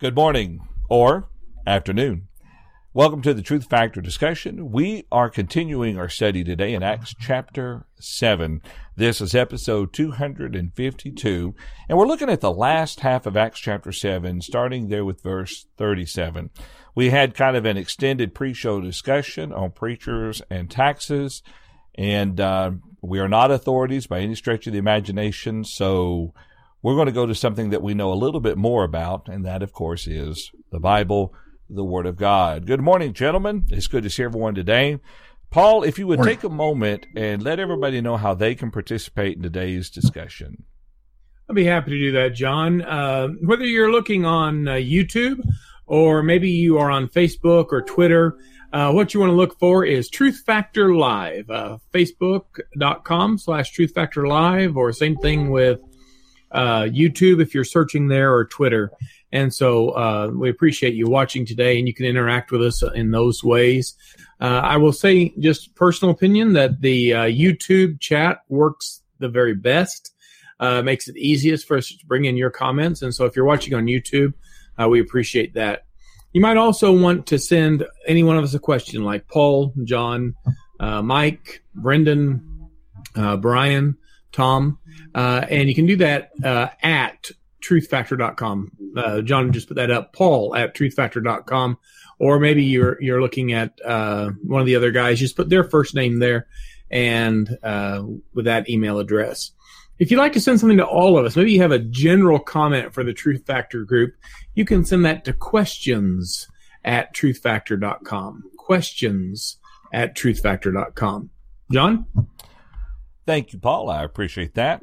good morning, or afternoon. Welcome to the Truth Factor discussion. We are continuing our study today in Acts chapter 7. This is episode 252, and we're looking at the last half of Acts chapter 7, starting there with verse 37. We had kind of an extended pre show discussion on preachers and taxes, and uh, we are not authorities by any stretch of the imagination, so we're going to go to something that we know a little bit more about, and that, of course, is the Bible, the Word of God. Good morning, gentlemen. It's good to see everyone today. Paul, if you would take a moment and let everybody know how they can participate in today's discussion. I'd be happy to do that, John. Uh, whether you're looking on uh, YouTube or maybe you are on Facebook or Twitter, uh, what you want to look for is Truth Factor Live, uh, facebook.com slash Truth Factor Live, or same thing with uh, YouTube if you're searching there or Twitter. And so uh, we appreciate you watching today, and you can interact with us in those ways. Uh, I will say, just personal opinion, that the uh, YouTube chat works the very best. Uh, makes it easiest for us to bring in your comments. And so if you're watching on YouTube, uh, we appreciate that. You might also want to send any one of us a question, like Paul, John, Mike, Brendan, Brian, Tom. Uh, and you can do that uh, at truthfactor.com. Uh, John just put that up. Paul at truthfactor.com. Or maybe you're you're looking at uh, one of the other guys. Just put their first name there and uh, with that email address. If you'd like to send something to all of us, maybe you have a general comment for the Truth Factor group, you can send that to questions at truthfactor.com. Questions at truthfactor.com. John? Thank you, Paul. I appreciate that.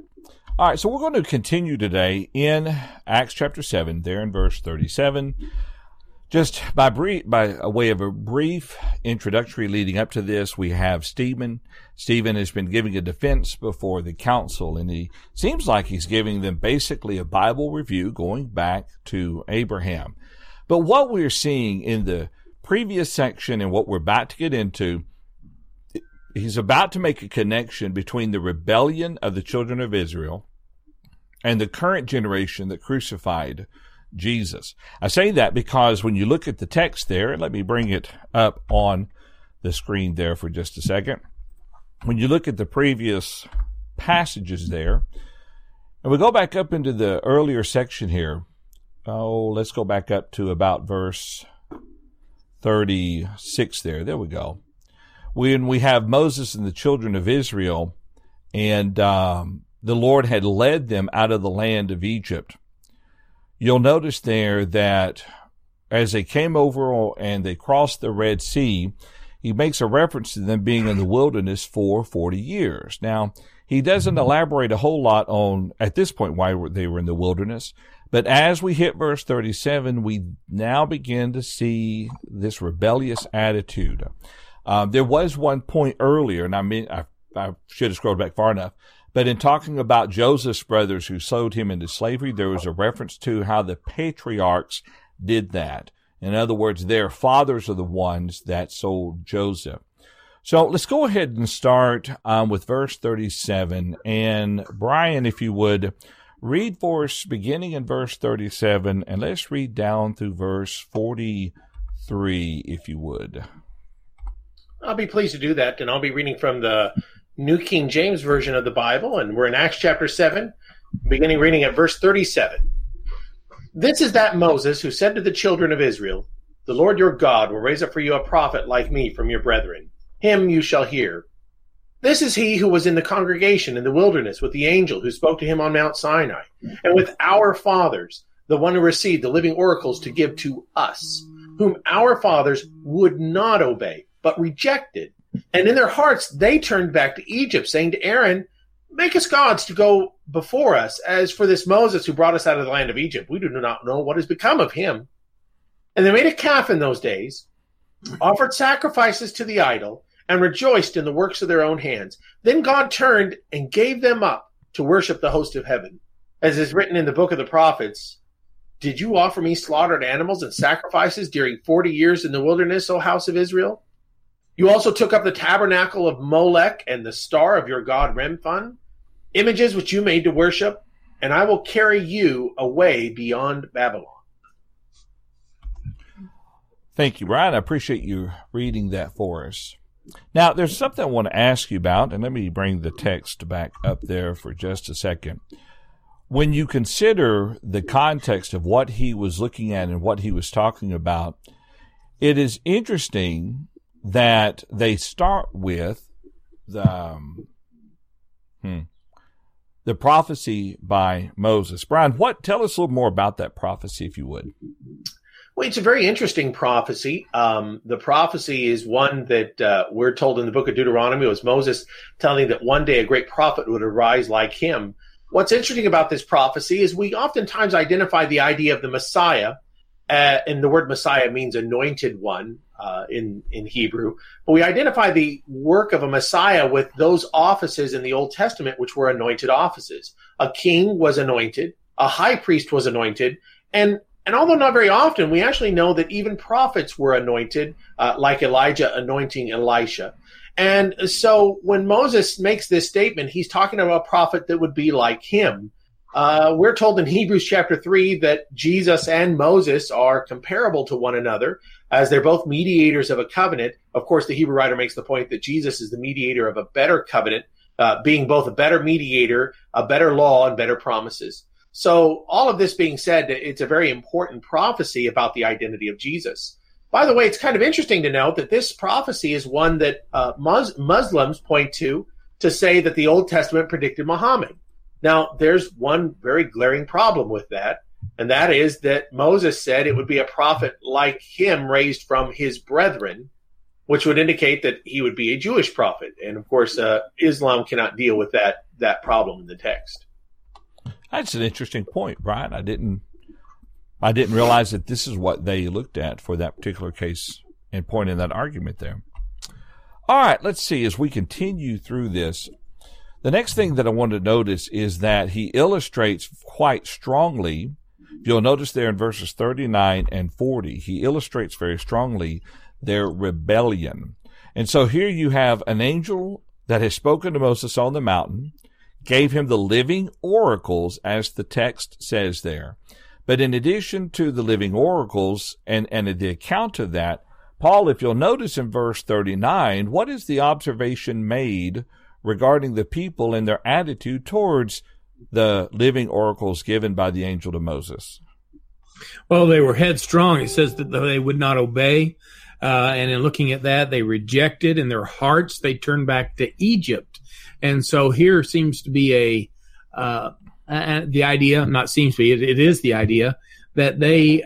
All right, so we're going to continue today in Acts chapter 7, there in verse 37. Just by brief, by a way of a brief introductory leading up to this, we have Stephen. Stephen has been giving a defense before the council, and he seems like he's giving them basically a Bible review going back to Abraham. But what we're seeing in the previous section and what we're about to get into he's about to make a connection between the rebellion of the children of Israel and the current generation that crucified Jesus. I say that because when you look at the text there, and let me bring it up on the screen there for just a second. When you look at the previous passages there, and we go back up into the earlier section here. Oh, let's go back up to about verse 36 there. There we go when we have Moses and the children of Israel, and um, the Lord had led them out of the land of Egypt, you'll notice there that as they came over and they crossed the Red Sea, he makes a reference to them being in the wilderness for 40 years. Now, he doesn't elaborate a whole lot on, at this point, why they were in the wilderness. But as we hit verse 37, we now begin to see this rebellious attitude. Um, there was one point earlier, and I mean, I, I should have scrolled back far enough. But in talking about Joseph's brothers who sold him into slavery, there was a reference to how the patriarchs did that. In other words, their fathers are the ones that sold Joseph. So let's go ahead and start um, with verse 37. And Brian, if you would, read for us beginning in verse 37, and let's read down through verse 43, if you would. I'll be pleased to do that, and I'll be reading from the New King James Version of the Bible, and we're in Acts chapter 7, beginning reading at verse 37. This is that Moses who said to the children of Israel, The Lord your God will raise up for you a prophet like me from your brethren. Him you shall hear. This is he who was in the congregation in the wilderness with the angel who spoke to him on Mount Sinai, and with our fathers, the one who received the living oracles to give to us, whom our fathers would not obey but rejected. And in their hearts, they turned back to Egypt, saying to Aaron, Make us gods to go before us. As for this Moses who brought us out of the land of Egypt, we do not know what has become of him. And they made a calf in those days, offered sacrifices to the idol, and rejoiced in the works of their own hands. Then God turned and gave them up to worship the host of heaven. As is written in the book of the prophets, Did you offer me slaughtered animals and sacrifices during forty years in the wilderness, O house of Israel? You also took up the tabernacle of Molech and the star of your god Remphan, images which you made to worship, and I will carry you away beyond Babylon. Thank you, Brian. I appreciate you reading that for us. Now, there's something I want to ask you about, and let me bring the text back up there for just a second. When you consider the context of what he was looking at and what he was talking about, it is interesting that they start with the um, hmm, the prophecy by Moses. Brian, what tell us a little more about that prophecy, if you would. Well, it's a very interesting prophecy. Um, the prophecy is one that uh, we're told in the book of Deuteronomy. Was Moses telling that one day a great prophet would arise like him. What's interesting about this prophecy is we oftentimes identify the idea of the Messiah, uh, and the word Messiah means anointed one uh, in in Hebrew. But we identify the work of a Messiah with those offices in the Old Testament, which were anointed offices. A king was anointed, a high priest was anointed, and and although not very often, we actually know that even prophets were anointed, uh, like Elijah anointing Elisha. And so when Moses makes this statement, he's talking about a prophet that would be like him. Uh, we're told in Hebrews chapter 3 that Jesus and Moses are comparable to one another as they're both mediators of a covenant. Of course, the Hebrew writer makes the point that Jesus is the mediator of a better covenant, uh, being both a better mediator, a better law, and better promises. So, all of this being said, it's a very important prophecy about the identity of Jesus. By the way, it's kind of interesting to note that this prophecy is one that uh, Mus- Muslims point to to say that the Old Testament predicted Muhammad. Now, there's one very glaring problem with that, and that is that Moses said it would be a prophet like him raised from his brethren, which would indicate that he would be a Jewish prophet. And of course, uh, Islam cannot deal with that that problem in the text. That's an interesting point, Brian. I didn't I didn't realize that this is what they looked at for that particular case and pointing that argument there. All right, let's see as we continue through this. The next thing that I want to notice is that he illustrates quite strongly. You'll notice there in verses 39 and 40, he illustrates very strongly their rebellion. And so here you have an angel that has spoken to Moses on the mountain gave him the living oracles, as the text says there. But in addition to the living oracles and, and the account of that, Paul, if you'll notice in verse 39, what is the observation made regarding the people and their attitude towards the living oracles given by the angel to Moses? Well, they were headstrong. It says that they would not obey. Uh, and in looking at that, they rejected in their hearts, they turned back to Egypt. And so here seems to be a, uh, the idea, not seems to be, it, it is the idea that they,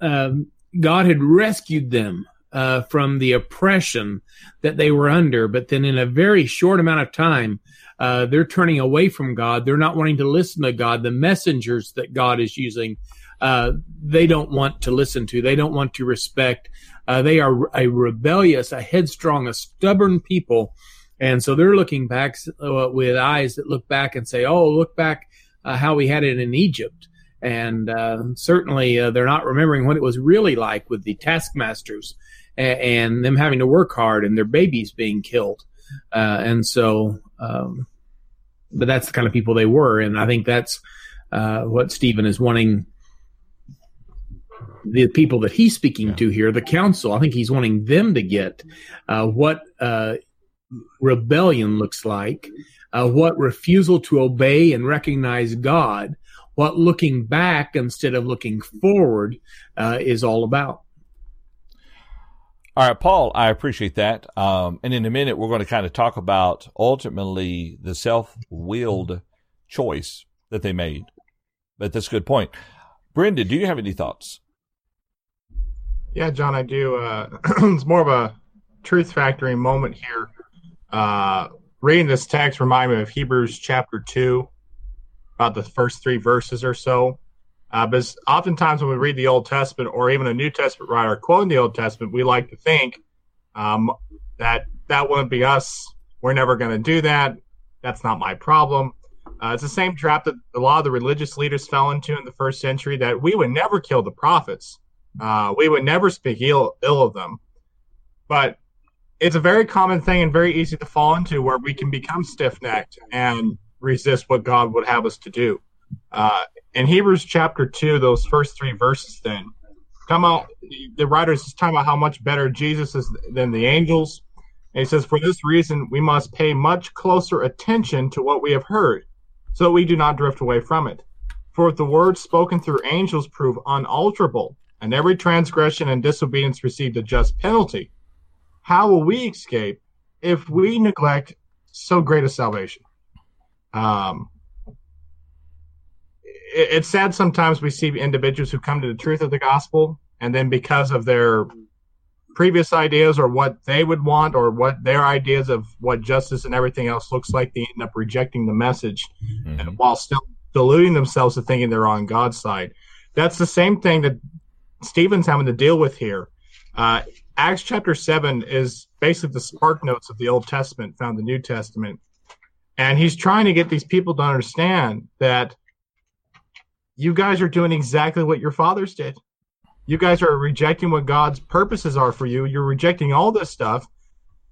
um, God had rescued them uh, from the oppression that they were under, but then in a very short amount of time, uh, they're turning away from God. They're not wanting to listen to God. The messengers that God is using, uh, they don't want to listen to. They don't want to respect. Uh, they are a rebellious, a headstrong, a stubborn people and so they're looking back uh, with eyes that look back and say, oh, look back uh, how we had it in Egypt. And uh, certainly they're not remembering what it was really like with the taskmasters and, and them having to work hard and their babies being killed. Uh, and so, um, but that's the kind of people they were. And I think that's uh, what Stephen is wanting the people that he's speaking yeah. to here, the council, I think he's wanting them to get uh, what uh, rebellion looks like, uh, what refusal to obey and recognize God, what looking back instead of looking forward uh, is all about. All right, Paul, I appreciate that. Um, and in a minute, we're going to kind of talk about ultimately the self willed choice that they made. But that's a good point. Brendan, do you have any thoughts? Yeah, John, I do. Uh, it's more of a truth factory moment here. Uh, reading this text remind me of Hebrews chapter 2, about the first three verses or so. Uh, because oftentimes when we read the Old Testament or even a New Testament writer quoting the Old Testament, we like to think um, that that wouldn't be us. We're never going to do that. That's not my problem. Uh, it's the same trap that a lot of the religious leaders fell into in the first century that we would never kill the prophets. Uh, we would never speak ill, Ill of them. But it's a very common thing and very easy to fall into where we can become stiff necked and resist what God would have us to do. Uh, in Hebrews chapter 2, those first three verses, then, Come out. The writer is talking about how much better Jesus is than the angels. And he says, For this reason, we must pay much closer attention to what we have heard, so that we do not drift away from it. For if the words spoken through angels prove unalterable, and every transgression and disobedience received a just penalty, how will we escape if we neglect so great a salvation? Um, it, it's sad sometimes we see individuals who come to the truth of the gospel, and then because of their previous ideas or what they would want or what their ideas of what justice and everything else looks like, they end up rejecting the message Mhm. while still deluding themselves to thinking they're on God's side. That's the same thing that Stephen's having to deal with here. Uh, Acts chapter 7 is basically the spark notes of the Old Testament found the New Testament. And he's trying to get these people to understand that you guys are doing exactly what your fathers did. You guys are rejecting what God's purposes are for you. You're rejecting all this stuff.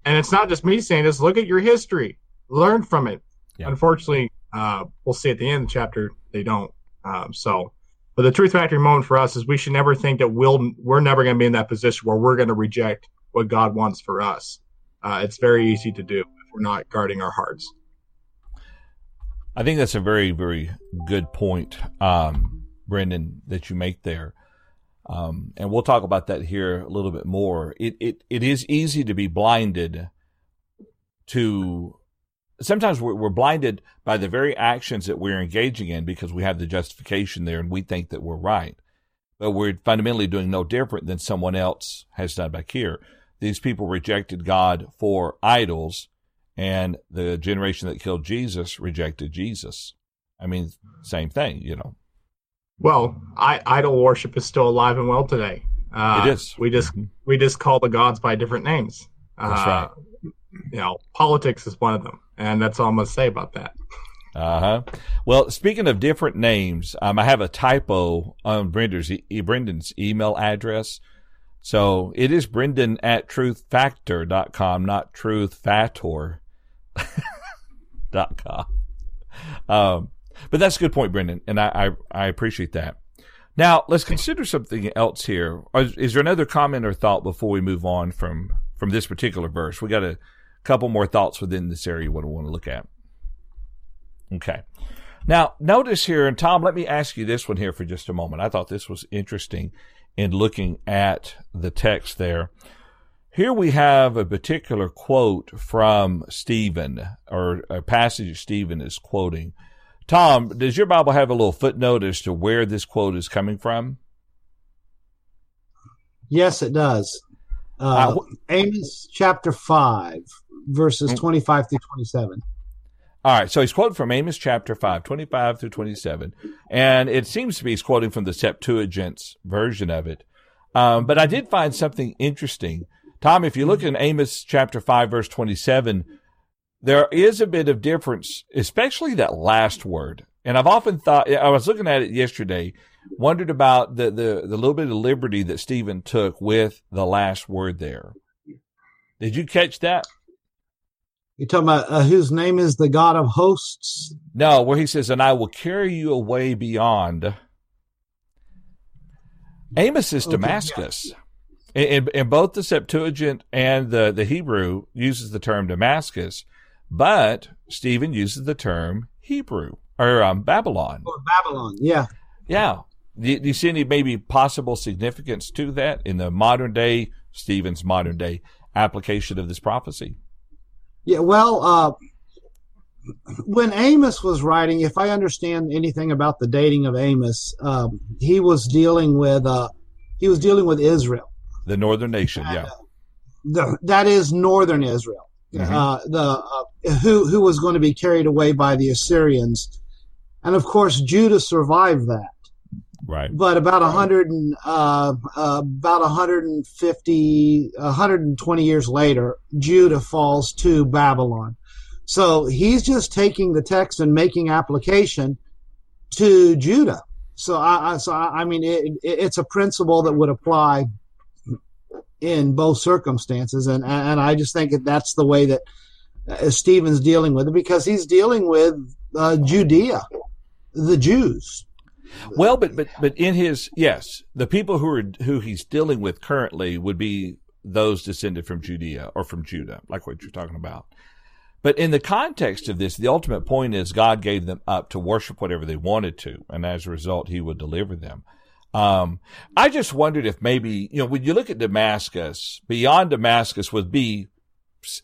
And it's not just me saying this. Look at your history, learn from it. Yeah. Unfortunately, uh, we'll see at the end of the chapter they don't. Um, so, but the truth factory moment for us is we should never think that we'll we're never going to be in that position where we're going to reject what God wants for us. Uh, it's very easy to do if we're not guarding our hearts. I think that's a very, very good point, um, Brendan, that you make there. Um, and we'll talk about that here a little bit more. It, it, it is easy to be blinded to, sometimes we're, we're blinded by the very actions that we're engaging in because we have the justification there and we think that we're right. But we're fundamentally doing no different than someone else has done back here. These people rejected God for idols and the generation that killed Jesus rejected Jesus. I mean, same thing, you know. Well, I, idol worship is still alive and well today. Uh, It is. We just Mhm. we just call the gods by different names. That's uh, right. You know, politics is one of them, and that's all I'm gonna say about that. Uh huh. Well, speaking of different names, um, I have a typo on Brendan's, e- Brendan's email address. So it is Brendan at truthfactor.com, not truthfactor.com. um, but that's a good point, Brendan, and I, I, I appreciate that. Now let's consider something else here. Is, is there another comment or thought before we move on from from this particular verse? We got a couple more thoughts within this area what I want to look at. Okay. Now, notice here, and Tom, let me ask you this one here for just a moment. I thought this was interesting in looking at the text there. Here we have a particular quote from Stephen, or a passage Stephen is quoting. Tom, does your Bible have a little footnote as to where this quote is coming from? Yes, it does. Uh, Uh, Amos chapter 5, verses Mm. 25 through 27. All right, so he's quoting from Amos chapter 5, 25 through 27. And it seems to be he's quoting from the Septuagint's version of it. Um, but I did find something interesting. Tom, if you look in Amos chapter 5, verse 27, there is a bit of difference, especially that last word. And I've often thought, I was looking at it yesterday, wondered about the, the, the little bit of liberty that Stephen took with the last word there. Did you catch that? You're talking about uh, whose name is the God of hosts? No, where he says, and I will carry you away beyond. Amos is Okay, Damascus. In, in, in both the Septuagint and the, the Hebrew uses the term Damascus, but Stephen uses the term Hebrew or um, Babylon. Or Babylon. Yeah. Yeah. Do, do you see any maybe possible significance to that in the modern day, Stephen's modern day application of this prophecy? Yeah. Well, uh, when Amos was writing, if I understand anything about the dating of Amos, um, he was dealing with uh, he was dealing with Israel. The northern nation, yeah. The, that is northern Israel. Mhm. Uh, the uh, who who was going to be carried away by the Assyrians, and of course Judah survived that. Right. but about a hundred and uh, uh, about 150 120 years later judah falls to babylon so he's just taking the text and making application to judah so i, I so I, I mean it, it, it's a principle that would apply in both circumstances and and i just think that that's the way that uh, stephen's dealing with it because he's dealing with uh, judea the jews Well, but but but in his yes, the people who are who he's dealing with currently would be those descended from Judea or from Judah, like what you're talking about. But in the context of this, the ultimate point is God gave them up to worship whatever they wanted to, and as a result, He would deliver them. Um, I just wondered if maybe you know when you look at Damascus, beyond Damascus would be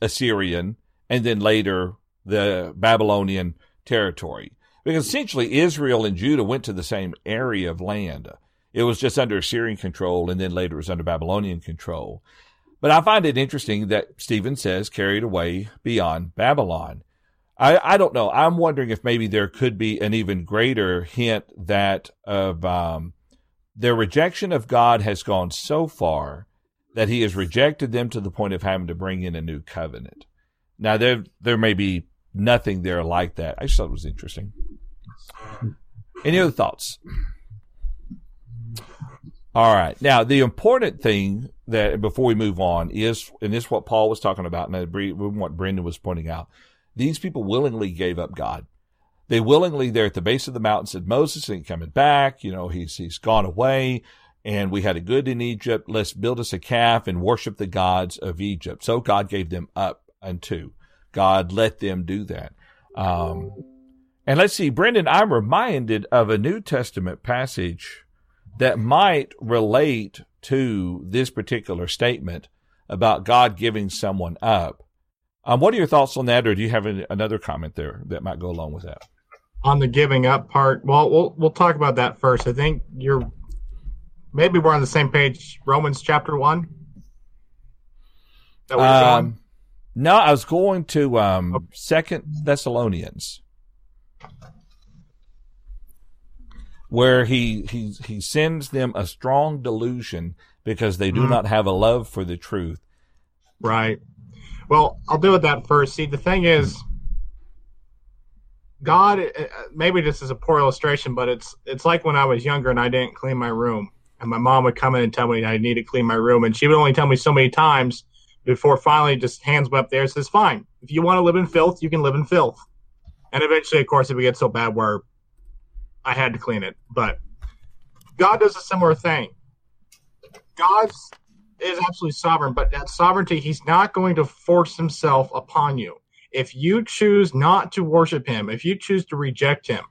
Assyrian, and then later the Babylonian territory. Because essentially Israel and Judah went to the same area of land. It was just under Assyrian control and then later it was under Babylonian control. But I find it interesting that Stephen says carried away beyond Babylon. I, I don't know. I'm wondering if maybe there could be an even greater hint that of um, their rejection of God has gone so far that he has rejected them to the point of having to bring in a new covenant. Now there there may be nothing there like that. I just thought it was interesting. Any other thoughts? All right. Now the important thing that before we move on is, and this is what Paul was talking about, and what Brendan was pointing out. These people willingly gave up God. They willingly, there at the base of the mountain, said, Moses ain't coming back. You know, he's, he's gone away and we had a good in Egypt. Let's build us a calf and worship the gods of Egypt. So God gave them up unto. God let them do that. Um, and let's see, Brendan, I'm reminded of a New Testament passage that might relate to this particular statement about God giving someone up. Um, what are your thoughts on that, or do you have any, another comment there that might go along with that? On the giving up part, well, we'll we'll talk about that first. I think you're maybe we're on the same page. Romans chapter one. Um, no, I was going to um, Second Thessalonians, where he he he sends them a strong delusion because they do mm. not have a love for the truth. Right. Well, I'll do it that first. See, the thing is, God. Uh, maybe this is a poor illustration, but it's it's like when I was younger and I didn't clean my room, and my mom would come in and tell me I need to clean my room, and she would only tell me so many times before finally just hands me up there and says, fine, if you want to live in filth, you can live in filth. And eventually, of course, it would get so bad where I had to clean it. But God does a similar thing. God is absolutely sovereign, but that sovereignty, he's not going to force himself upon you. If you choose not to worship him, if you choose to reject him,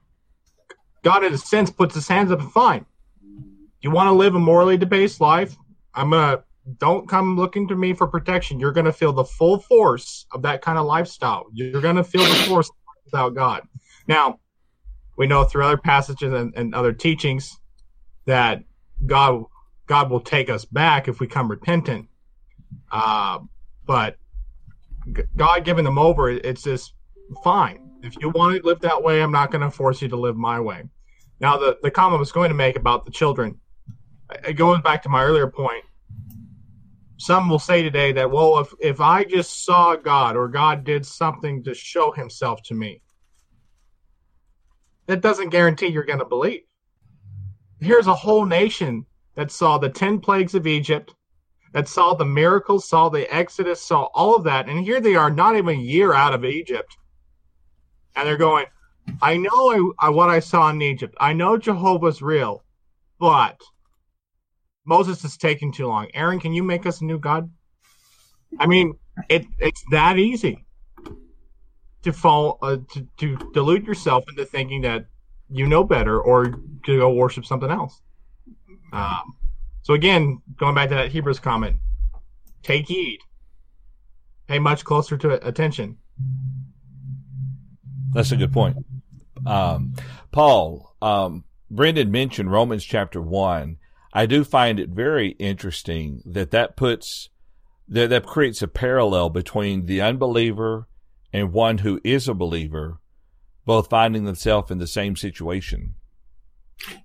God, in a sense, puts his hands up and fine. You want to live a morally debased life? I'm going to don't come looking to me for protection. You're going to feel the full force of that kind of lifestyle. You're going to feel the force without God. Now, we know through other passages and, and other teachings that God God will take us back if we come repentant. Uh, but God giving them over, it's just fine. If you want to live that way, I'm not going to force you to live my way. Now, the, the comment I was going to make about the children, going back to my earlier point, some will say today that, well, if, if I just saw God or God did something to show himself to me, that doesn't guarantee you're going to believe. Here's a whole nation that saw the 10 plagues of Egypt, that saw the miracles, saw the Exodus, saw all of that. And here they are, not even a year out of Egypt. And they're going, I know I, I, what I saw in Egypt. I know Jehovah's real, but Moses is taking too long. Aaron, can you make us a new god? I mean, it it's that easy to fall uh, to to delude yourself into thinking that you know better or to go worship something else. Um, so again, going back to that Hebrews comment, take heed, pay much closer to attention. That's a good point. Um, Paul, um, Brendan mentioned Romans chapter one I do find it very interesting that that puts that that creates a parallel between the unbeliever and one who is a believer, both finding themselves in the same situation.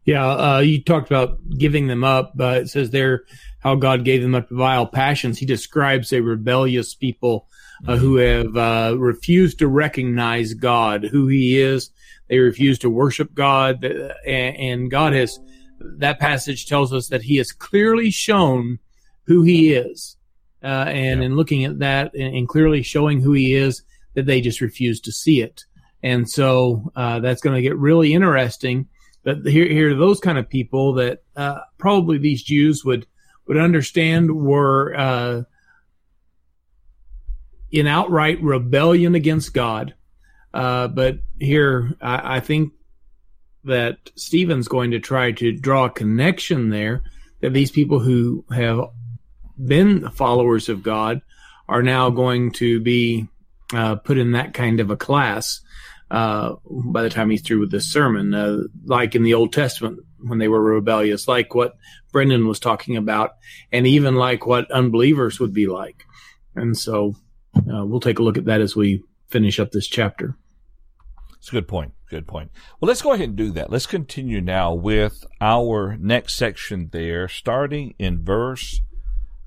Yeah, uh, you talked about giving them up. Uh, it says there how God gave them up to vile passions. He describes a rebellious people uh, who have uh, refused to recognize God, who He is. They refuse to worship God, and God has that passage tells us that he has clearly shown who he is. Uh, and yeah. in looking at that and, and, clearly showing who he is, that they just refuse to see it. And so uh, that's going to get really interesting But here, here are those kind of people that uh, probably these Jews would would understand were uh, in outright rebellion against God. Uh, but here, I, I think that Stephen's going to try to draw a connection there that these people who have been followers of God are now going to be uh, put in that kind of a class uh, by the time he's through with this sermon, uh, like in the Old Testament when they were rebellious, like what Brendan was talking about, and even like what unbelievers would be like. And so uh, we'll take a look at that as we finish up this chapter. It's a good point. Good point. Well, let's go ahead and do that. Let's continue now with our next section there, starting in verse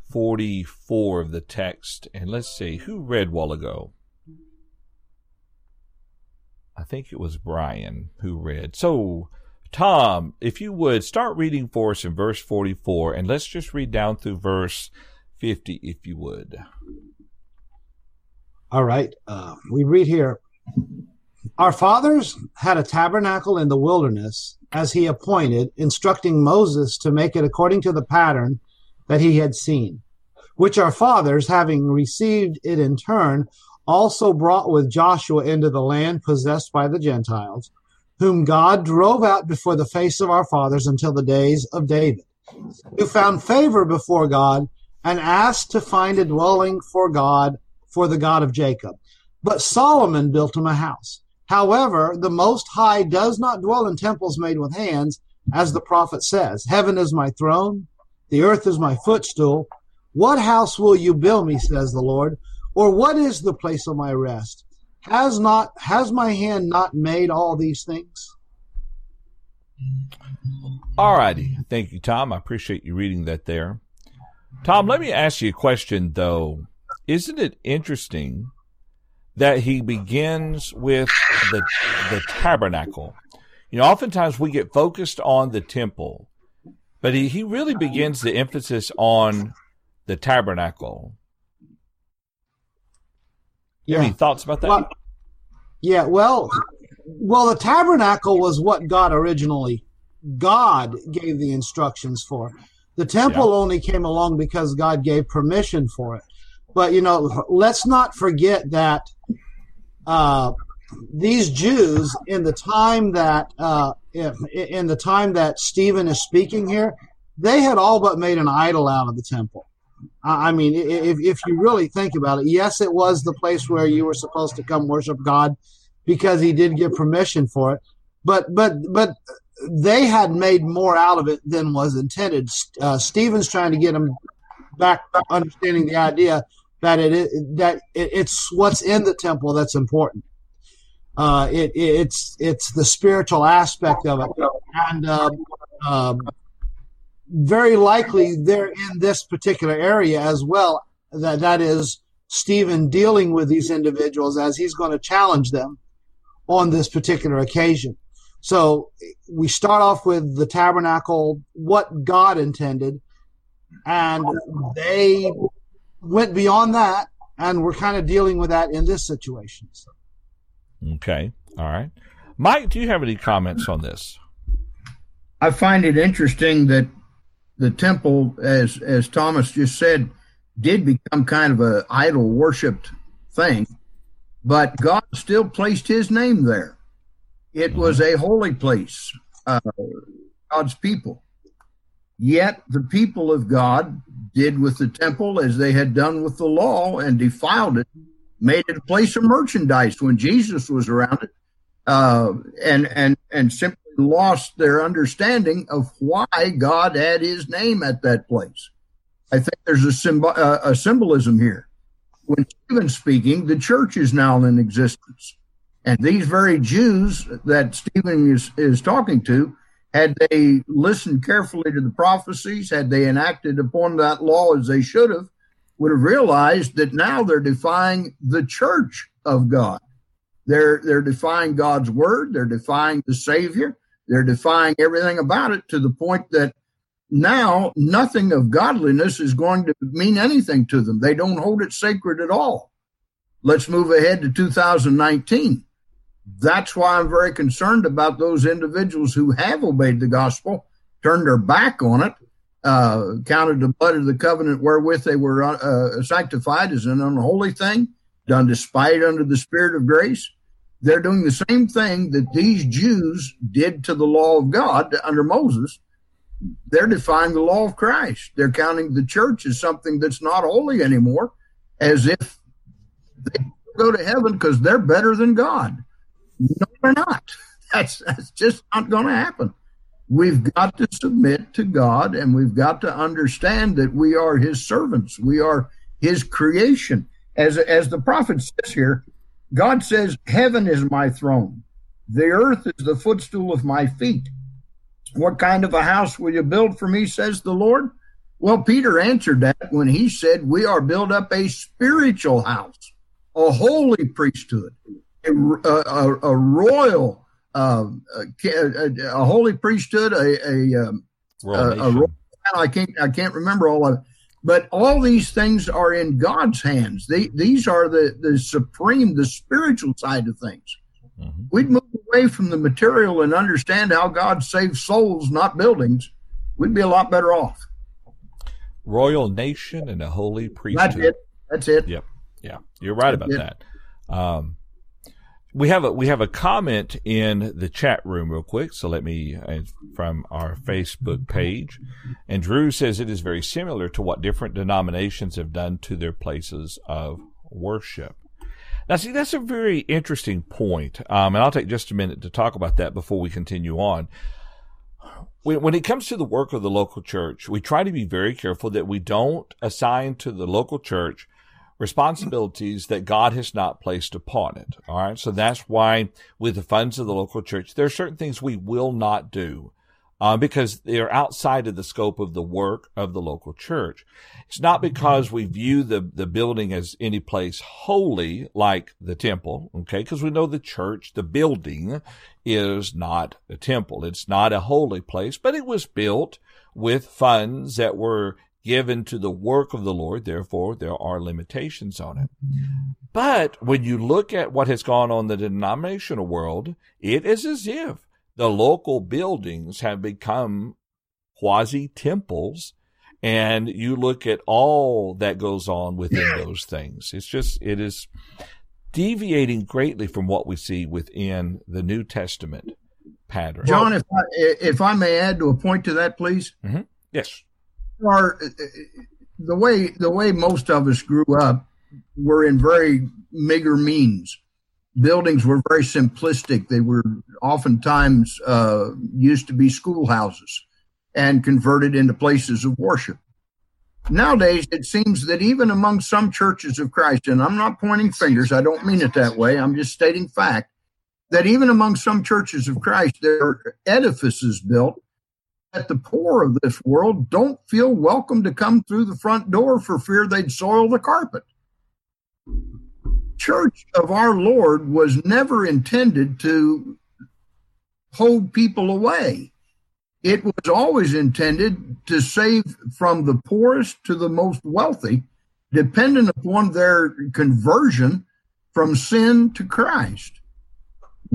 44 of the text. And let's see, who read while ago? I think it was Brian who read. So, Tom, if you would start reading for us in verse 44, and let's just read down through verse 50, if you would. All right. Uh, we read here Our fathers had a tabernacle in the wilderness as he appointed, instructing Moses to make it according to the pattern that he had seen, which our fathers, having received it in turn, also brought with Joshua into the land possessed by the Gentiles, whom God drove out before the face of our fathers until the days of David, who found favor before God and asked to find a dwelling for God, for the God of Jacob. But Solomon built him a house. However, the Most High does not dwell in temples made with hands, as the prophet says, Heaven is my throne, the earth is my footstool. What house will you build me, says the Lord? Or what is the place of my rest? Has not has my hand not made all these things? All righty. Thank you, Tom. I appreciate you reading that there. Tom, let me ask you a question though. Isn't it interesting that he begins with the the tabernacle? You know, oftentimes we get focused on the temple, but he, he really begins the emphasis on the tabernacle. You have any thoughts about that? Well, yeah, well, well, the tabernacle was what God originally God gave the instructions for. The temple yeah. only came along because God gave permission for it. But you know, let's not forget that uh, these Jews, in the time that uh, in the time that Stephen is speaking here, they had all but made an idol out of the temple. I mean, if, if you really think about it, yes, it was the place where you were supposed to come worship God because he did give permission for it. But, but, but they had made more out of it than was intended. Uh, Stephen's trying to get him back understanding the idea that it that it, it's what's in the temple that's important. Uh, it, it's it's the spiritual aspect of it, and uh, um, very likely they're in this particular area as well. That that is Stephen dealing with these individuals as he's going to challenge them on this particular occasion. So we start off with the tabernacle, what God intended, and they went beyond that, and we're kind of dealing with that in this situation. So. Okay, all right, Mike, do you have any comments on this? I find it interesting that the temple, as as Thomas just said, did become kind of a idol worshipped thing, but God still placed His name there. It mm-hmm. was a holy place, uh, God's people. Yet the people of God did with the temple as they had done with the law and defiled it, made it a place of merchandise when Jesus was around it, uh, and and and simply lost their understanding of why God had his name at that place. I think there's a, symbol, uh, a symbolism here. When Stephen's speaking, the church is now in existence. And these very Jews that Stephen is, is talking to, had they listened carefully to the prophecies, had they enacted upon that law as they should have, would have realized that now they're defying the church of God. They're they're defying God's word, they're defying the Savior, they're defying everything about it to the point that now nothing of godliness is going to mean anything to them. They don't hold it sacred at all. Let's move ahead to 2019. That's why I'm very concerned about those individuals who have obeyed the gospel, turned their back on it, uh, counted the blood of the covenant wherewith they were uh, sanctified as an unholy thing, done despite under the spirit of grace. They're doing the same thing that these Jews did to the law of God under Moses. They're defying the law of Christ. They're counting the church as something that's not holy anymore, as if they go to heaven because they're better than God. No, they're not. That's, that's just not going to happen. We've got to submit to God and we've got to understand that we are his servants. We are his creation. As, as the prophet says here, God says, Heaven is my throne, the earth is the footstool of my feet. What kind of a house will you build for me, says the Lord? Well, Peter answered that when he said, We are built up a spiritual house, a holy priesthood, a, a, a royal, uh, a, a, holy priesthood, a, a, um, a, royal, I can't, I can't remember all of it. But all these things are in God's hands. They, these are the, the supreme, the spiritual side of things. Mm-hmm. We'd move away from the material and understand how God saves souls, not buildings. We'd be a lot better off. Royal nation and a holy priesthood. That's it. That's it. Yep. Yeah, you're right about that. Um, we have a we have a comment in the chat room real quick so let me uh, from our facebook page. And drew says it is very similar to what different denominations have done to their places of worship. Now see that's a very interesting point um, and i'll take just a minute to talk about that before we continue on. When, when it comes to the work of the local church we try to be very careful that we don't assign to the local church responsibilities that God has not placed upon it. All right. So that's why with the funds of the local church, there are certain things we will not do. Uh, because they're outside of the scope of the work of the local church. It's not because we view the, the building as any place holy like the temple, okay? Because we know the church, the building is not a temple. It's not a holy place, but it was built with funds that were given to the work of the Lord. Therefore, there are limitations on it. But when you look at what has gone on in the denominational world, it is as if the local buildings have become quasi temples. And you look at all that goes on within those things. It's just, it is deviating greatly from what we see within the New Testament pattern. John, if I, if I may add to a point to that, please. Mm-hmm. Yes are the way the way most of us grew up were in very meager means. Buildings were very simplistic. They were oftentimes uh, used to be schoolhouses and converted into places of worship. Nowadays, it seems that even among some churches of Christ, and I'm not pointing fingers, I don't mean it that way, I'm just stating fact, that even among some churches of Christ, there are edifices built that the poor of this world don't feel welcome to come through the front door for fear they'd soil the carpet. Church of our Lord was never intended to hold people away. It was always intended to save from the poorest to the most wealthy, dependent upon their conversion from sin to Christ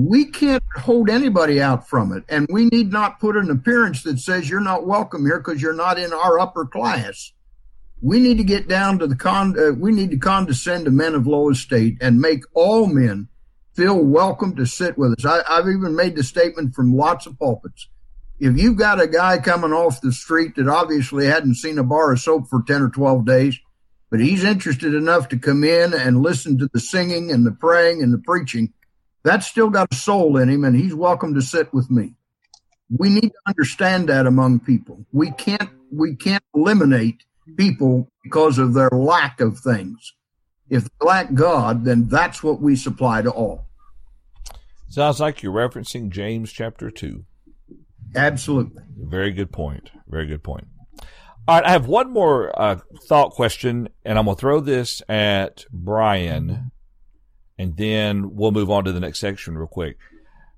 we can't hold anybody out from it. And we need not put an appearance that says you're not welcome here because you're not in our upper class. We need to get down to the con, uh, we need to condescend to men of low estate and make all men feel welcome to sit with us. I, I've even made the statement from lots of pulpits. If you've got a guy coming off the street that obviously hadn't seen a bar of soap for 10 or 12 days, but he's interested enough to come in and listen to the singing and the praying and the preaching, that's still got a soul in him, and he's welcome to sit with me. We need to understand that among people. We can't we can't eliminate people because of their lack of things. If they lack God, then that's what we supply to all. Sounds like you're referencing James chapter two. Absolutely. Very good point. Very good point. All right, I have one more uh, thought question, and I'm going to throw this at Brian and then we'll move on to the next section real quick.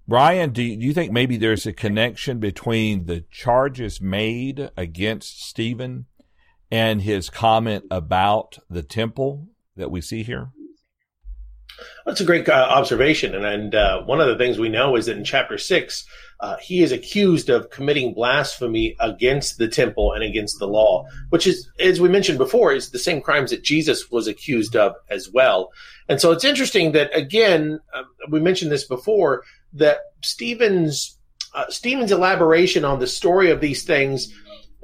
Brian, do you, do you think maybe there's a connection between the charges made against Stephen and his comment about the temple that we see here? That's a great uh, observation, and, and uh, one of the things we know is that in chapter six, uh, he is accused of committing blasphemy against the temple and against the law, which is, as we mentioned before, is the same crimes that Jesus was accused of as well. And so it's interesting that again, uh, we mentioned this before that Stephen's uh, Stephen's elaboration on the story of these things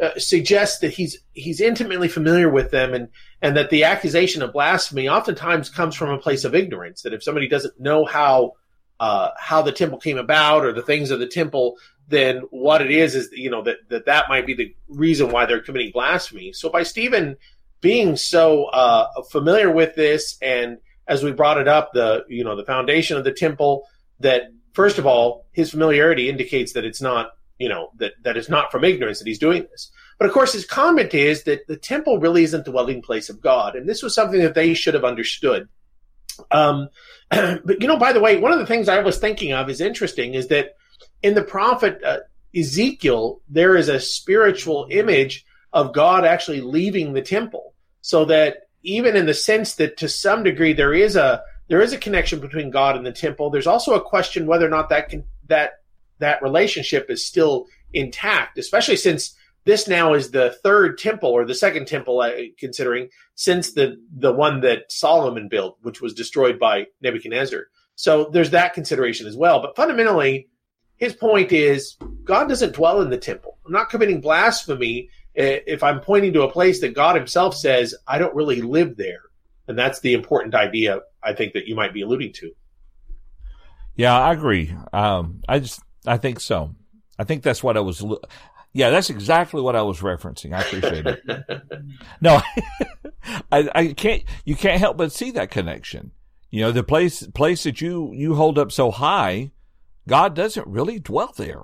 uh, suggests that he's he's intimately familiar with them and and that the accusation of blasphemy oftentimes comes from a place of ignorance that if somebody doesn't know how uh, how the temple came about or the things of the temple then what it is is you know that that, that might be the reason why they're committing blasphemy. So by stephen being so uh, familiar with this and as we brought it up the you know the foundation of the temple that first of all his familiarity indicates that it's not you know that that is not from ignorance that he's doing this. But of course his comment is that the temple really isn't the dwelling place of god. And this was something that they should have understood um, but you know by the way one of the things i was thinking of is interesting is that in the prophet uh, ezekiel there is a spiritual image of god actually leaving the temple. So that even in the sense that to some degree there is a there is a connection between god and the temple there's also a question whether or not that can that that relationship is still intact, especially since this now is the third temple or the second temple, uh, considering since the the one that Solomon built, which was destroyed by Nebuchadnezzar. So there's that consideration as well. But fundamentally, his point is God doesn't dwell in the temple. I'm not committing blasphemy if I'm pointing to a place that God Himself says I don't really live there, and that's the important idea I think that you might be alluding to. Yeah, I agree. Um, I just I think so. I think that's what I was. Yeah, that's exactly what I was referencing. I appreciate it. no, I, I can't. You can't help but see that connection. You know, the place place that you you hold up so high, God doesn't really dwell there.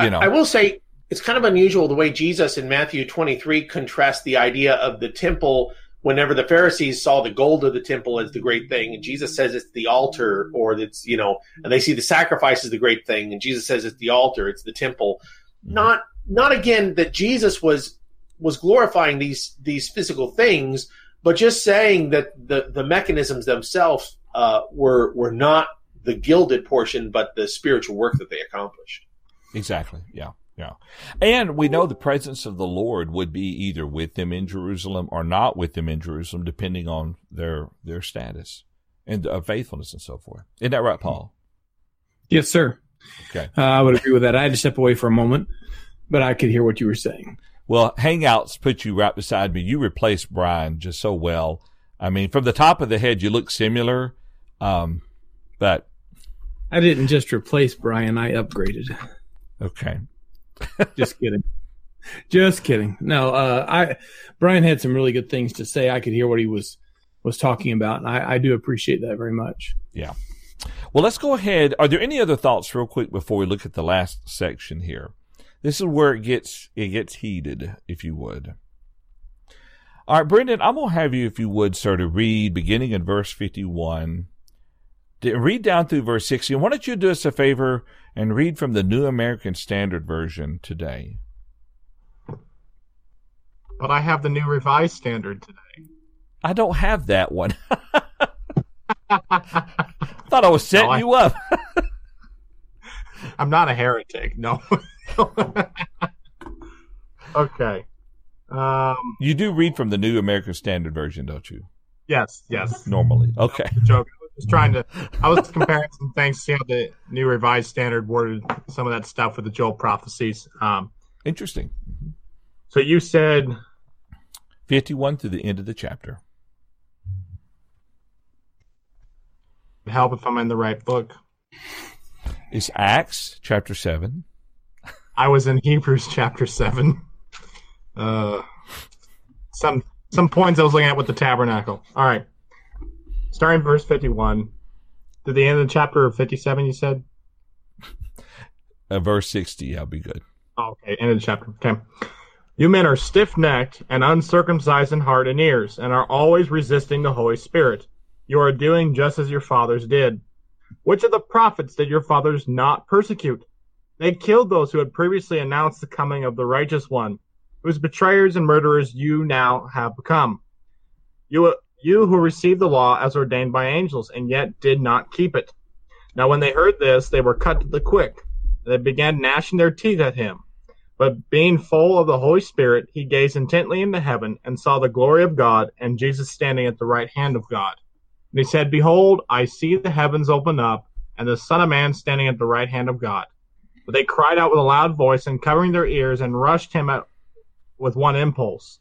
You know, I, I will say it's kind of unusual the way Jesus in Matthew 23 contrasts the idea of the temple whenever the Pharisees saw the gold of the temple as the great thing, and Jesus says it's the altar, or it's, you know, and they see the sacrifice as the great thing, and Jesus says it's the altar, it's the temple. Not, not again that Jesus was, was glorifying these, these physical things, but just saying that the, the mechanisms themselves, uh, were, were not the gilded portion, but the spiritual work that they accomplished. Exactly. Yeah. Yeah. And we know the presence of the Lord would be either with them in Jerusalem or not with them in Jerusalem, depending on their, their status and uh, faithfulness and so forth. Isn't that right, Paul? Yes, sir. Okay. Uh, I would agree with that. I had to step away for a moment, but I could hear what you were saying. Well, Hangouts put you right beside me. You replaced Brian just so well. I mean, from the top of the head, you look similar. Um, but I didn't just replace Brian. I upgraded. Okay. Just kidding. Just kidding. No, uh, I Brian had some really good things to say. I could hear what he was was talking about, and I, I do appreciate that very much. Yeah. Well, let's go ahead. Are there any other thoughts, real quick, before we look at the last section here? This is where it gets it gets heated, if you would. All right, Brendan, I'm gonna have you, if you would, sir, to read beginning in verse 51 read down through verse 16. Why don't you do us a favor and read from the New American Standard Version today? But I have the New Revised Standard today. I don't have that one. Thought I was setting no, I, you up. I'm not a heretic. No. okay. Um, you do read from the New American Standard Version, don't you? Yes, yes. Normally. Okay. Joke was trying to. I was comparing some things, to see how the new revised standard worded some of that stuff with the Joel prophecies. Um, Interesting. So you said fifty-one to the end of the chapter. Help if I'm in the right book. It's Acts chapter seven. I was in Hebrews chapter seven. Uh, some some points I was looking at with the tabernacle. All right starting verse 51 to the end of the chapter of 57 you said? Uh, verse 60 i'll be good. Oh, okay end of the chapter okay. You men are stiff-necked and uncircumcised in heart and ears and are always resisting the holy spirit. You are doing just as your fathers did. Which of the prophets did your fathers not persecute? They killed those who had previously announced the coming of the righteous one whose betrayers and murderers you now have become. You You who received the law as ordained by angels, and yet did not keep it. Now when they heard this, they were cut to the quick. They began gnashing their teeth at him. But being full of the Holy Spirit, he gazed intently into heaven, and saw the glory of God, and Jesus standing at the right hand of God. And he said, Behold, I see the heavens open up, and the Son of Man standing at the right hand of God. But they cried out with a loud voice, and covering their ears, and rushed him at, with one impulse.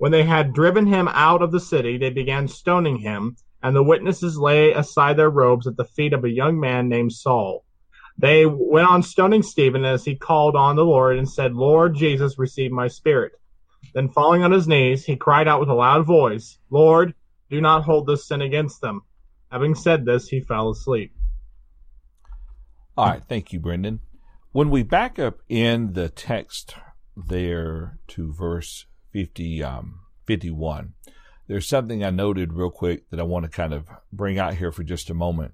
When they had driven him out of the city, they began stoning him, and the witnesses lay aside their robes at the feet of a young man named Saul. They went on stoning Stephen as he called on the Lord and said, Lord Jesus, receive my spirit. Then falling on his knees, he cried out with a loud voice, Lord, do not hold this sin against them. Having said this, he fell asleep. All right, thank you, Brendan. When we back up in the text there to verse 50, um, 51, there's something I noted real quick that I want to kind of bring out here for just a moment.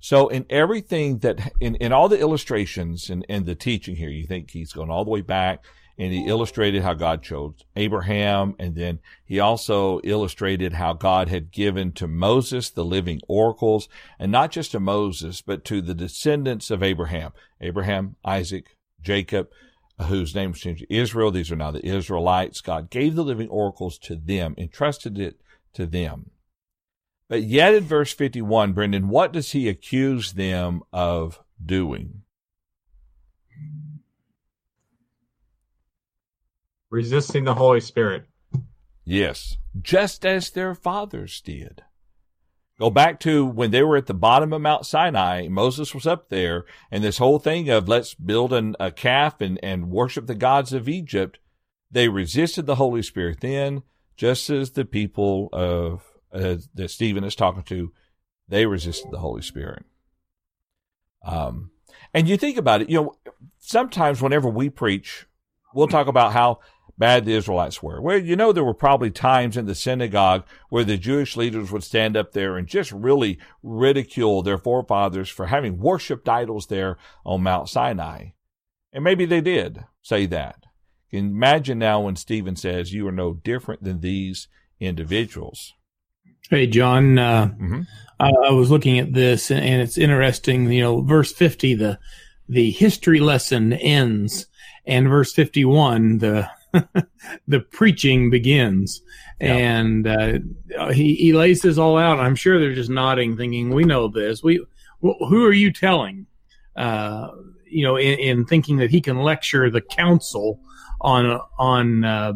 So in everything that, in, in all the illustrations and, and the teaching here, you think he's going all the way back and he illustrated how God chose Abraham. And then he also illustrated how God had given to Moses the living oracles and not just to Moses, but to the descendants of Abraham, Abraham, Isaac, Jacob, whose name was changed to Israel. These are now the Israelites. God gave the living oracles to them, entrusted it to them. But yet in verse 51, Brendan, what does he accuse them of doing? Resisting the Holy Spirit. Yes, just as their fathers did. Go back to when they were at the bottom of Mount Sinai, Moses was up there, and this whole thing of let's build an, a calf and, and worship the gods of Egypt, they resisted the Holy Spirit then, just as the people of uh, that Stephen is talking to, they resisted the Holy Spirit. Um, and you think about it, you know, sometimes whenever we preach, we'll talk about how bad the Israelites were. Well, you know, there were probably times in the synagogue where the Jewish leaders would stand up there and just really ridicule their forefathers for having worshiped idols there on Mount Sinai. And maybe they did say that. Imagine now when Stephen says, You are no different than these individuals. Hey, John. Uh, mm-hmm. I, I, was looking at this, and, and, it's interesting. You know, verse fifty, the the history lesson ends, and verse fifty-one, the the preaching begins, yeah. and uh, he he lays this all out. I'm sure they're just nodding, thinking, "We know this. We who are you telling?" Uh, you know, in, in, thinking that he can lecture the council on on uh,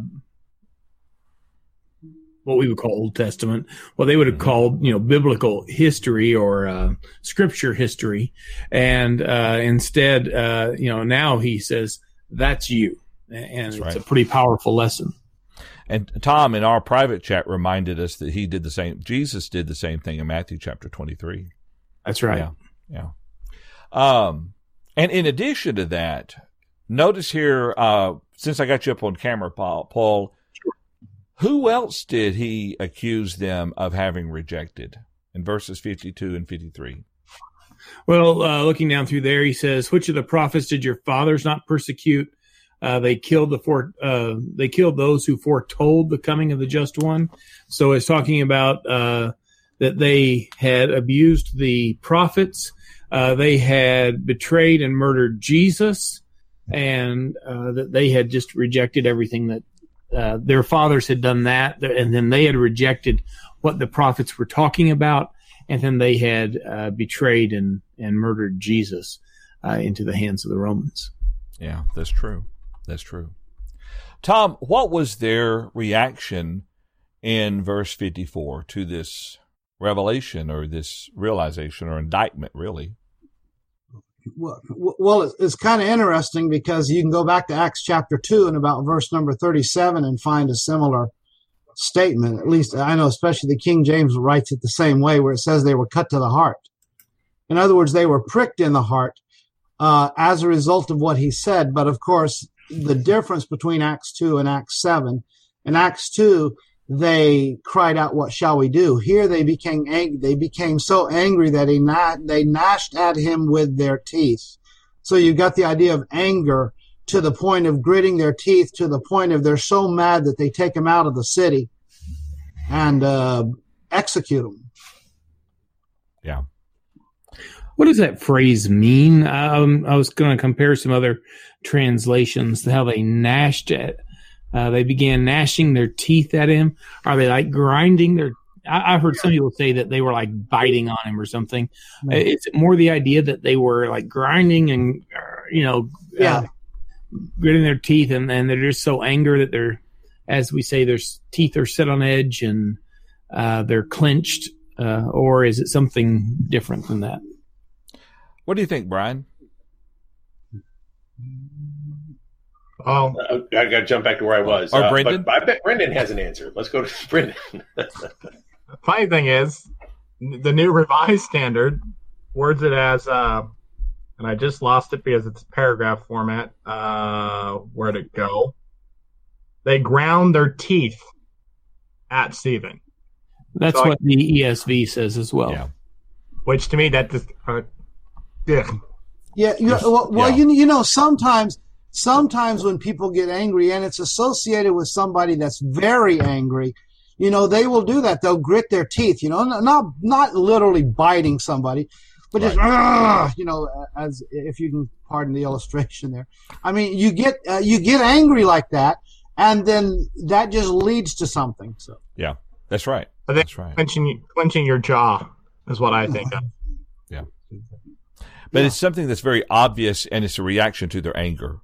what we would call Old Testament, what they would have mm-hmm. called, you know, biblical history or uh, scripture history, and uh, instead, uh, you know, now he says that's you, and it's a pretty powerful lesson. And Tom, in our private chat, reminded us that he did the same. Jesus did the same thing in Matthew chapter twenty-three. That's right. Yeah, yeah. Um, and in addition to that, notice here, uh, since I got you up on camera, Paul, Paul who else did he accuse them of having rejected in verses 52 and 53? Well, uh, looking down through there, he says, "Which of the prophets did your fathers not persecute? Uh, they killed the uh, they killed those who foretold the coming of the just one." So it's talking about uh, that they had abused the prophets, uh, they had betrayed and murdered Jesus, and uh, that they had just rejected everything that their fathers had done that, and then they had rejected what the prophets were talking about, and then they had betrayed and, and murdered Jesus into the hands of the Romans. Yeah, that's true. That's true. Tom, what was their reaction in verse 54 to this revelation or this realization or indictment, really? well, it's, it's kind of interesting because you can go back to Acts chapter 2 and about verse number 37 and find a similar statement. At least I know, especially the King James writes it the same way, where it says they were cut to the heart. In other words, they were pricked in the heart uh, as a result of what he said. But of course, the difference between Acts 2 and Acts 7, in Acts 2, they cried out, "What shall we do?" Here they became angry. they became so angry that he they gnashed at him with their teeth. So you've got the idea of anger to the point of gritting their teeth, to the point of they're so mad that they take him out of the city. and uh, execute him. Yeah. What does that phrase mean? Um, I was going to compare some other translations to how they gnashed at. Uh, they began gnashing their teeth at him. Are they like grinding their? I, have heard some people say that they were like biting on him or something. Mm-hmm. It's more the idea that they were like grinding and uh, you know, yeah, uh, gritting their teeth, and, and they're just so angry that they're, as we say, their teeth are set on edge and uh, they're clenched. Uh, or is it something different than that? What do you think, Brian? Oh, uh, I got to jump back to where I was. Or uh, Brendan? I bet Brendan has an answer. Let's go to Brendan. Funny thing is, the new revised standard words it as, uh, and I just lost it because it's paragraph format. Uh, where'd it go? They ground their teeth at Stephen. That's so what I, the ESV says as well. Yeah. Which to me, that just, uh, yeah. Yeah, you, well, well yeah. you you know sometimes sometimes when people get angry and it's associated with somebody that's very angry, you know, they will do that. They'll grit their teeth, you know, not not literally biting somebody, but right. just you know, as if you can pardon the illustration there. I mean, you get uh, you get angry like that, and then that just leads to something. So yeah, that's right. That's right. Clenching clenching your jaw is what I think of. Yeah. But yeah. it's something that's very obvious and it's a reaction to their anger.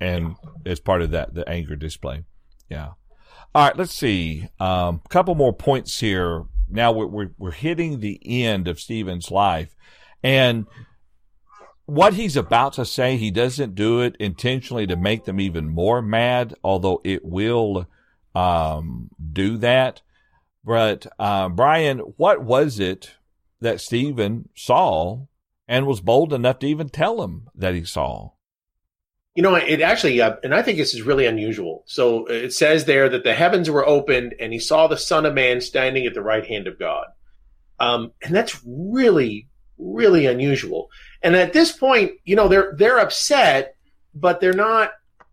And it's part of that, the anger display. Yeah. All right. Let's see. A um, couple more points here. Now we're, we're, we're hitting the end of Stephen's life and what he's about to say, he doesn't do it intentionally to make them even more mad, although it will, um, do that. But, uh, Brian, what was it that Stephen saw and was bold enough to even tell him that he saw. You know, it actually, uh, and I think this is really unusual. So it says there that the heavens were opened and he saw the Son of Man standing at the right hand of God. Um, and that's really, really unusual. And at this point, you know, they're they're upset, but they're not.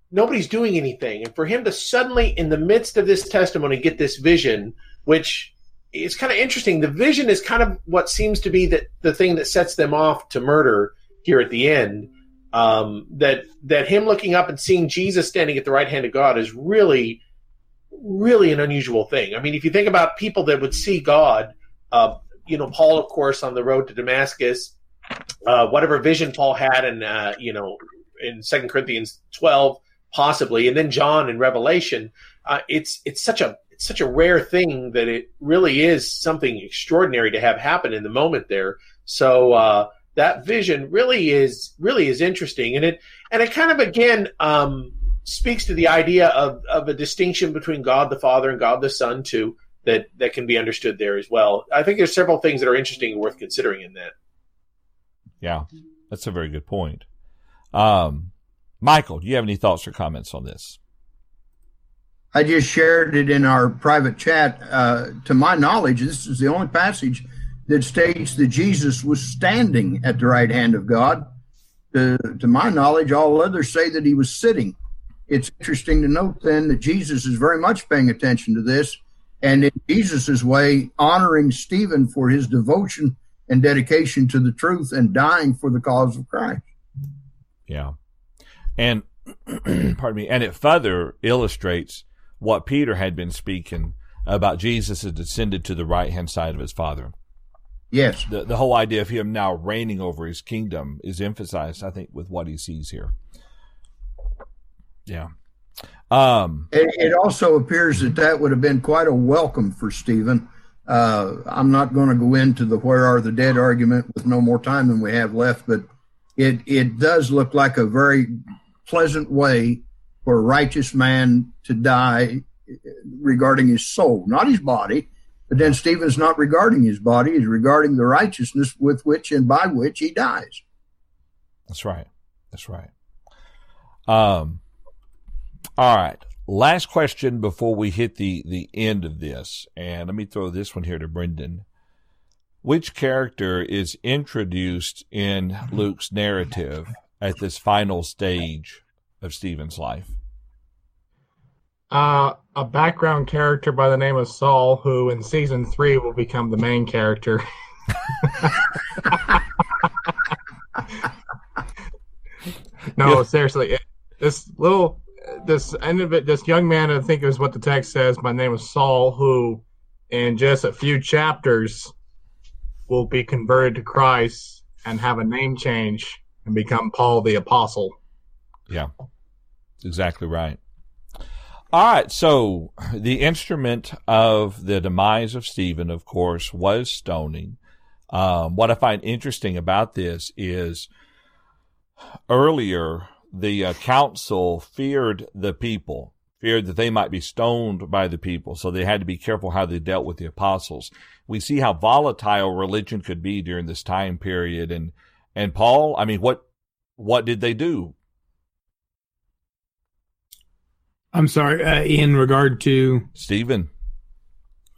Nobody's doing anything. And for him to suddenly, in the midst of this testimony, get this vision, which it's kind of interesting. The vision is kind of what seems to be the, the thing that sets them off to murder here at the end. Um, that that him looking up and seeing Jesus standing at the right hand of God is really, really an unusual thing. I mean, if you think about people that would see God, uh, you know, Paul, of course, on the road to Damascus, uh, whatever vision Paul had, in uh, you know, in Second Corinthians twelve, possibly, and then John in Revelation, uh, it's it's such a such a rare thing that it really is something extraordinary to have happen in the moment there. So uh, that vision really is really is interesting, and it and it kind of again um, speaks to the idea of of a distinction between God the Father and God the Son too that that can be understood there as well. I think there's several things that are interesting and worth considering in that. Yeah, that's a very good point. Um, Michael, do you have any thoughts or comments on this? I just shared it in our private chat. Uh, to my knowledge, this is the only passage that states that Jesus was standing at the right hand of God. To, to my knowledge, all others say that he was sitting. It's interesting to note then that Jesus is very much paying attention to this and in Jesus' way, honoring Stephen for his devotion and dedication to the truth and dying for the cause of Christ. Yeah. And, pardon me, and it further illustrates what Peter had been speaking about Jesus has descended to the right hand side of his Father. Yes. The, the whole idea of him now reigning over his kingdom is emphasized, I think, with what he sees here. Yeah. Um, it, it also appears that that would have been quite a welcome for Stephen. Uh, I'm not going to go into the where are the dead argument with no more time than we have left, but it it does look like a very pleasant way for a righteous man to die regarding his soul, not his body. But then Stephen's not regarding his body, he's regarding the righteousness with which and by which he dies. That's right. That's right. Um, all right. Last question before we hit the, the end of this. And let me throw this one here to Brendan. Which character is introduced in Luke's narrative at this final stage of Stephen's life? Uh, a background character by the name of Saul, who in season three will become the main character. no, yeah. seriously, it, this little, this end of it, this young man, I think is what the text says. My name is Saul, who in just a few chapters will be converted to Christ and have a name change and become Paul the Apostle. Yeah, exactly right. All right, so the instrument of the demise of Stephen, of course, was stoning. Um, what I find interesting about this is earlier the uh, council feared the people, feared that they might be stoned by the people, so they had to be careful how they dealt with the apostles. We see how volatile religion could be during this time period, and and Paul, I mean, what what did they do? I'm sorry, uh, in regard to Stephen.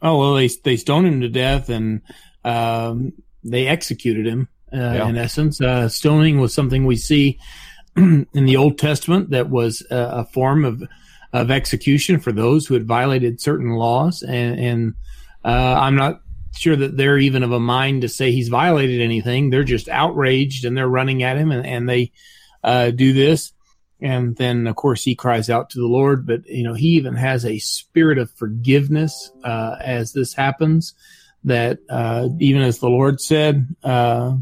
Oh well, they they stoned him to death and um, they executed him. Uh, yeah. In essence, uh, stoning was something we see in the Old Testament that was a form of of execution for those who had violated certain laws, and, and uh, I'm not sure that they're even of a mind to say he's violated anything. They're just outraged and they're running at him, and, and they uh, do this. And then, of course, he cries out to the Lord. But you know, he even has a spirit of forgiveness uh, as this happens. That uh, even as the Lord said, uh,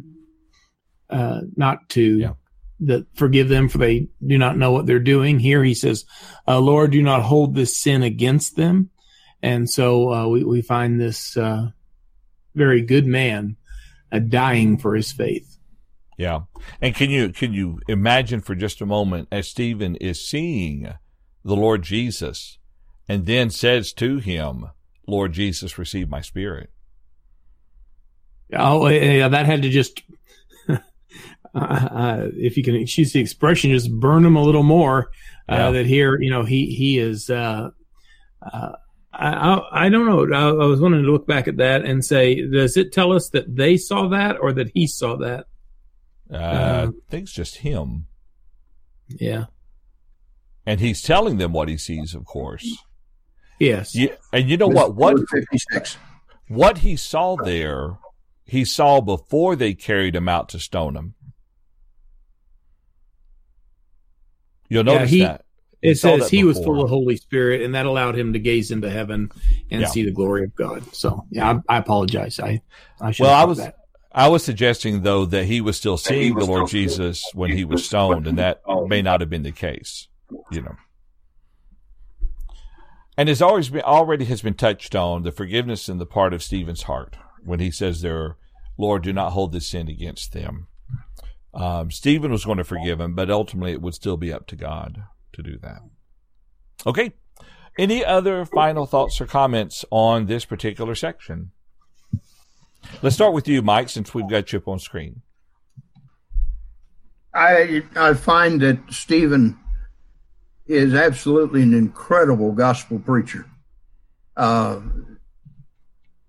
uh, not to yeah. that forgive them for they do not know what they're doing. Here he says, uh, "Lord, do not hold this sin against them." And so we we find this very good man dying for his faith. Yeah. And can you can you imagine for just a moment as Stephen is seeing the Lord Jesus and then says to him, Lord Jesus, receive my spirit. Oh, yeah, that had to just, uh, uh, if you can excuse the expression, just burn him a little more. Uh, yeah. That here, you know, he he is. Uh, uh, I, I don't know. I, I was wanting to look back at that and say, does it tell us that they saw that or that he saw that? Uh, uh, I think it's just him. Yeah. And he's telling them what he sees, of course. Yes. Yeah, and you know what? What what he saw there, he saw before they carried him out to stone him. You'll notice yeah, he, that. He it says he was full of Holy Spirit, and that allowed him to gaze into heaven and yeah. see the glory of God. So, yeah, I, I apologize. I, I should well, I was, that. I was suggesting though that he was still seeing was the Lord Jesus when he was stoned, and that may not have been the case, you know. And as always been, already has been touched on, the forgiveness in the part of Stephen's heart when he says there, Lord, do not hold this sin against them. Um, Stephen was going to forgive him, but ultimately it would still be up to God to do that. Okay. Any other final thoughts or comments on this particular section? Let's start with you, Mike, since we've got you up on screen. I I find that Stephen is absolutely an incredible gospel preacher. Uh,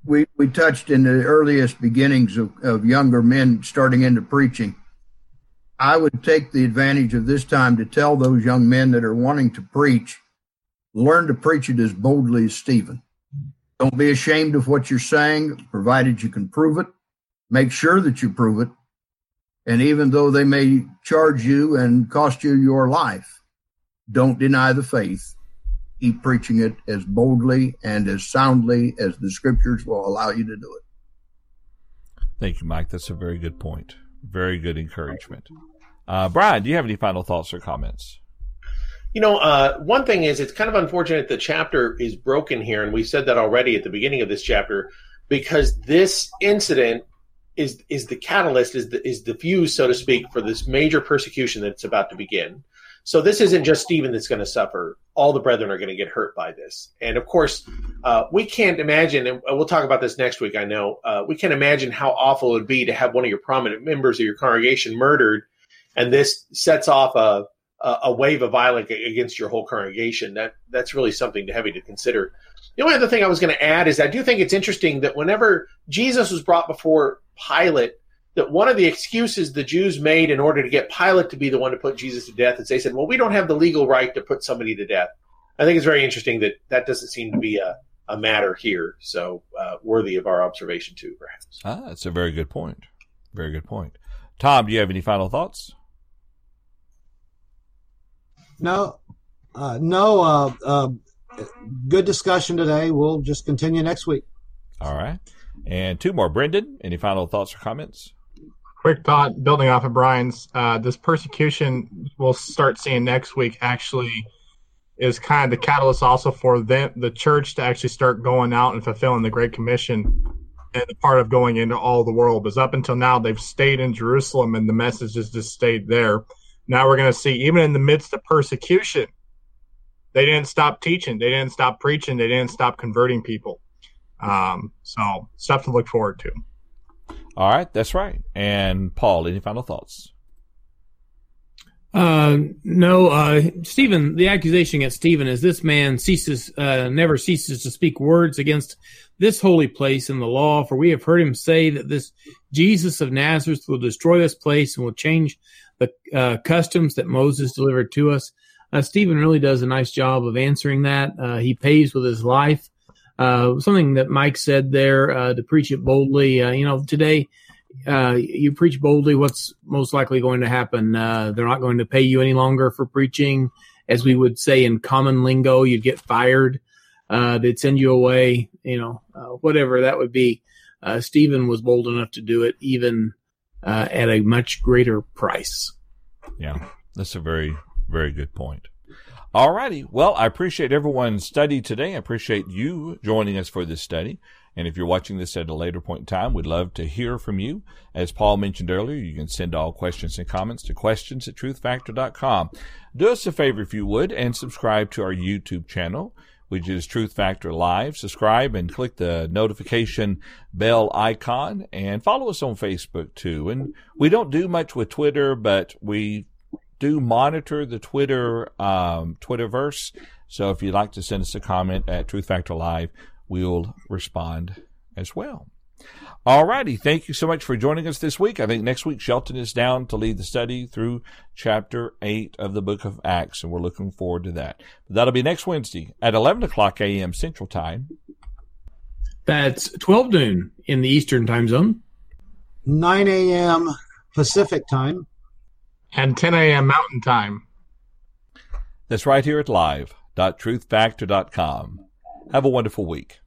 we we touched in the earliest beginnings of, of younger men starting into preaching. I would take the advantage of this time to tell those young men that are wanting to preach, learn to preach it as boldly as Stephen. Don't be ashamed of what you're saying, provided you can prove it. Make sure that you prove it. And even though they may charge you and cost you your life, don't deny the faith. Keep preaching it as boldly and as soundly as the scriptures will allow you to do it. Thank you, Mike. That's a very good point. Very good encouragement. Uh, Brian, do you have any final thoughts or comments? You know, uh, one thing is it's kind of unfortunate the chapter is broken here, and we said that already at the beginning of this chapter, because this incident is is the catalyst, is the is the fuse, so to speak, for this major persecution that's about to begin. So this isn't just Stephen that's going to suffer; all the brethren are going to get hurt by this. And of course, uh, we can't imagine, and we'll talk about this next week. I know uh, we can't imagine how awful it would be to have one of your prominent members of your congregation murdered, and this sets off a a wave of violence against your whole congregation. That that's really something to heavy to consider. The only other thing I was going to add is I do think it's interesting that whenever Jesus was brought before Pilate, that one of the excuses the Jews made in order to get Pilate to be the one to put Jesus to death is they said, "Well, we don't have the legal right to put somebody to death." I think it's very interesting that that doesn't seem to be a, a matter here. So uh, worthy of our observation too, perhaps. Ah, that's a very good point. Very good point. Tom, do you have any final thoughts? No, uh, no. Uh, uh, good discussion today. We'll just continue next week. All right. And two more. Brendan, any final thoughts or comments? Quick thought, building off of Brian's, uh, this persecution we'll start seeing next week actually is kind of the catalyst also for them, the church to actually start going out and fulfilling the Great Commission and the part of going into all the world. Because up until now, they've stayed in Jerusalem and the message has just stayed there. Now we're going to see, even in the midst of persecution, they didn't stop teaching, they didn't stop preaching, they didn't stop converting people. Um, so stuff to look forward to. All right, that's right. And Paul, any final thoughts? Uh, no, uh, Stephen, the accusation against Stephen is this man ceases, uh, never ceases to speak words against this holy place and the law, for we have heard him say that this Jesus of Nazareth will destroy this place and will change the uh, customs that Moses delivered to us. Uh, Stephen really does a nice job of answering that. Uh, he pays with his life. Uh, something that Mike said there uh, to preach it boldly. Uh, you know, today you preach boldly. What's most likely going to happen? they're not going to pay you any longer for preaching, as we would say in common lingo. You'd get fired. they'd send you away. You know, whatever that would be. Stephen was bold enough to do it, even Uh, at a much greater price. Yeah, that's a very very good point. All righty. Well, I appreciate everyone's study today. I appreciate you joining us for this study. And if you're watching this at a later point in time, we'd love to hear from you. As Paul mentioned earlier, you can send all questions and comments to questions at truthfactor.com. Do us a favor if you would and subscribe to our YouTube channel, which is Truth Factor Live. Subscribe and click the notification bell icon and follow us on Facebook too. And we don't do much with Twitter, but we do monitor the Twitter um, Twitterverse. So if you'd like to send us a comment at Truth Factor Live, we'll respond as well. Alrighty, thank you so much for joining us this week. I think next week Shelton is down to lead the study through chapter 8 of the book of Acts, and we're looking forward to that. That'll be next Wednesday at 11 o'clock a.m. Central Time. That's 12 noon in the Eastern Time Zone. 9 a.m. Pacific Time and 10 a.m. Mountain Time. That's right here at live.truthfactor.com. Have a wonderful week.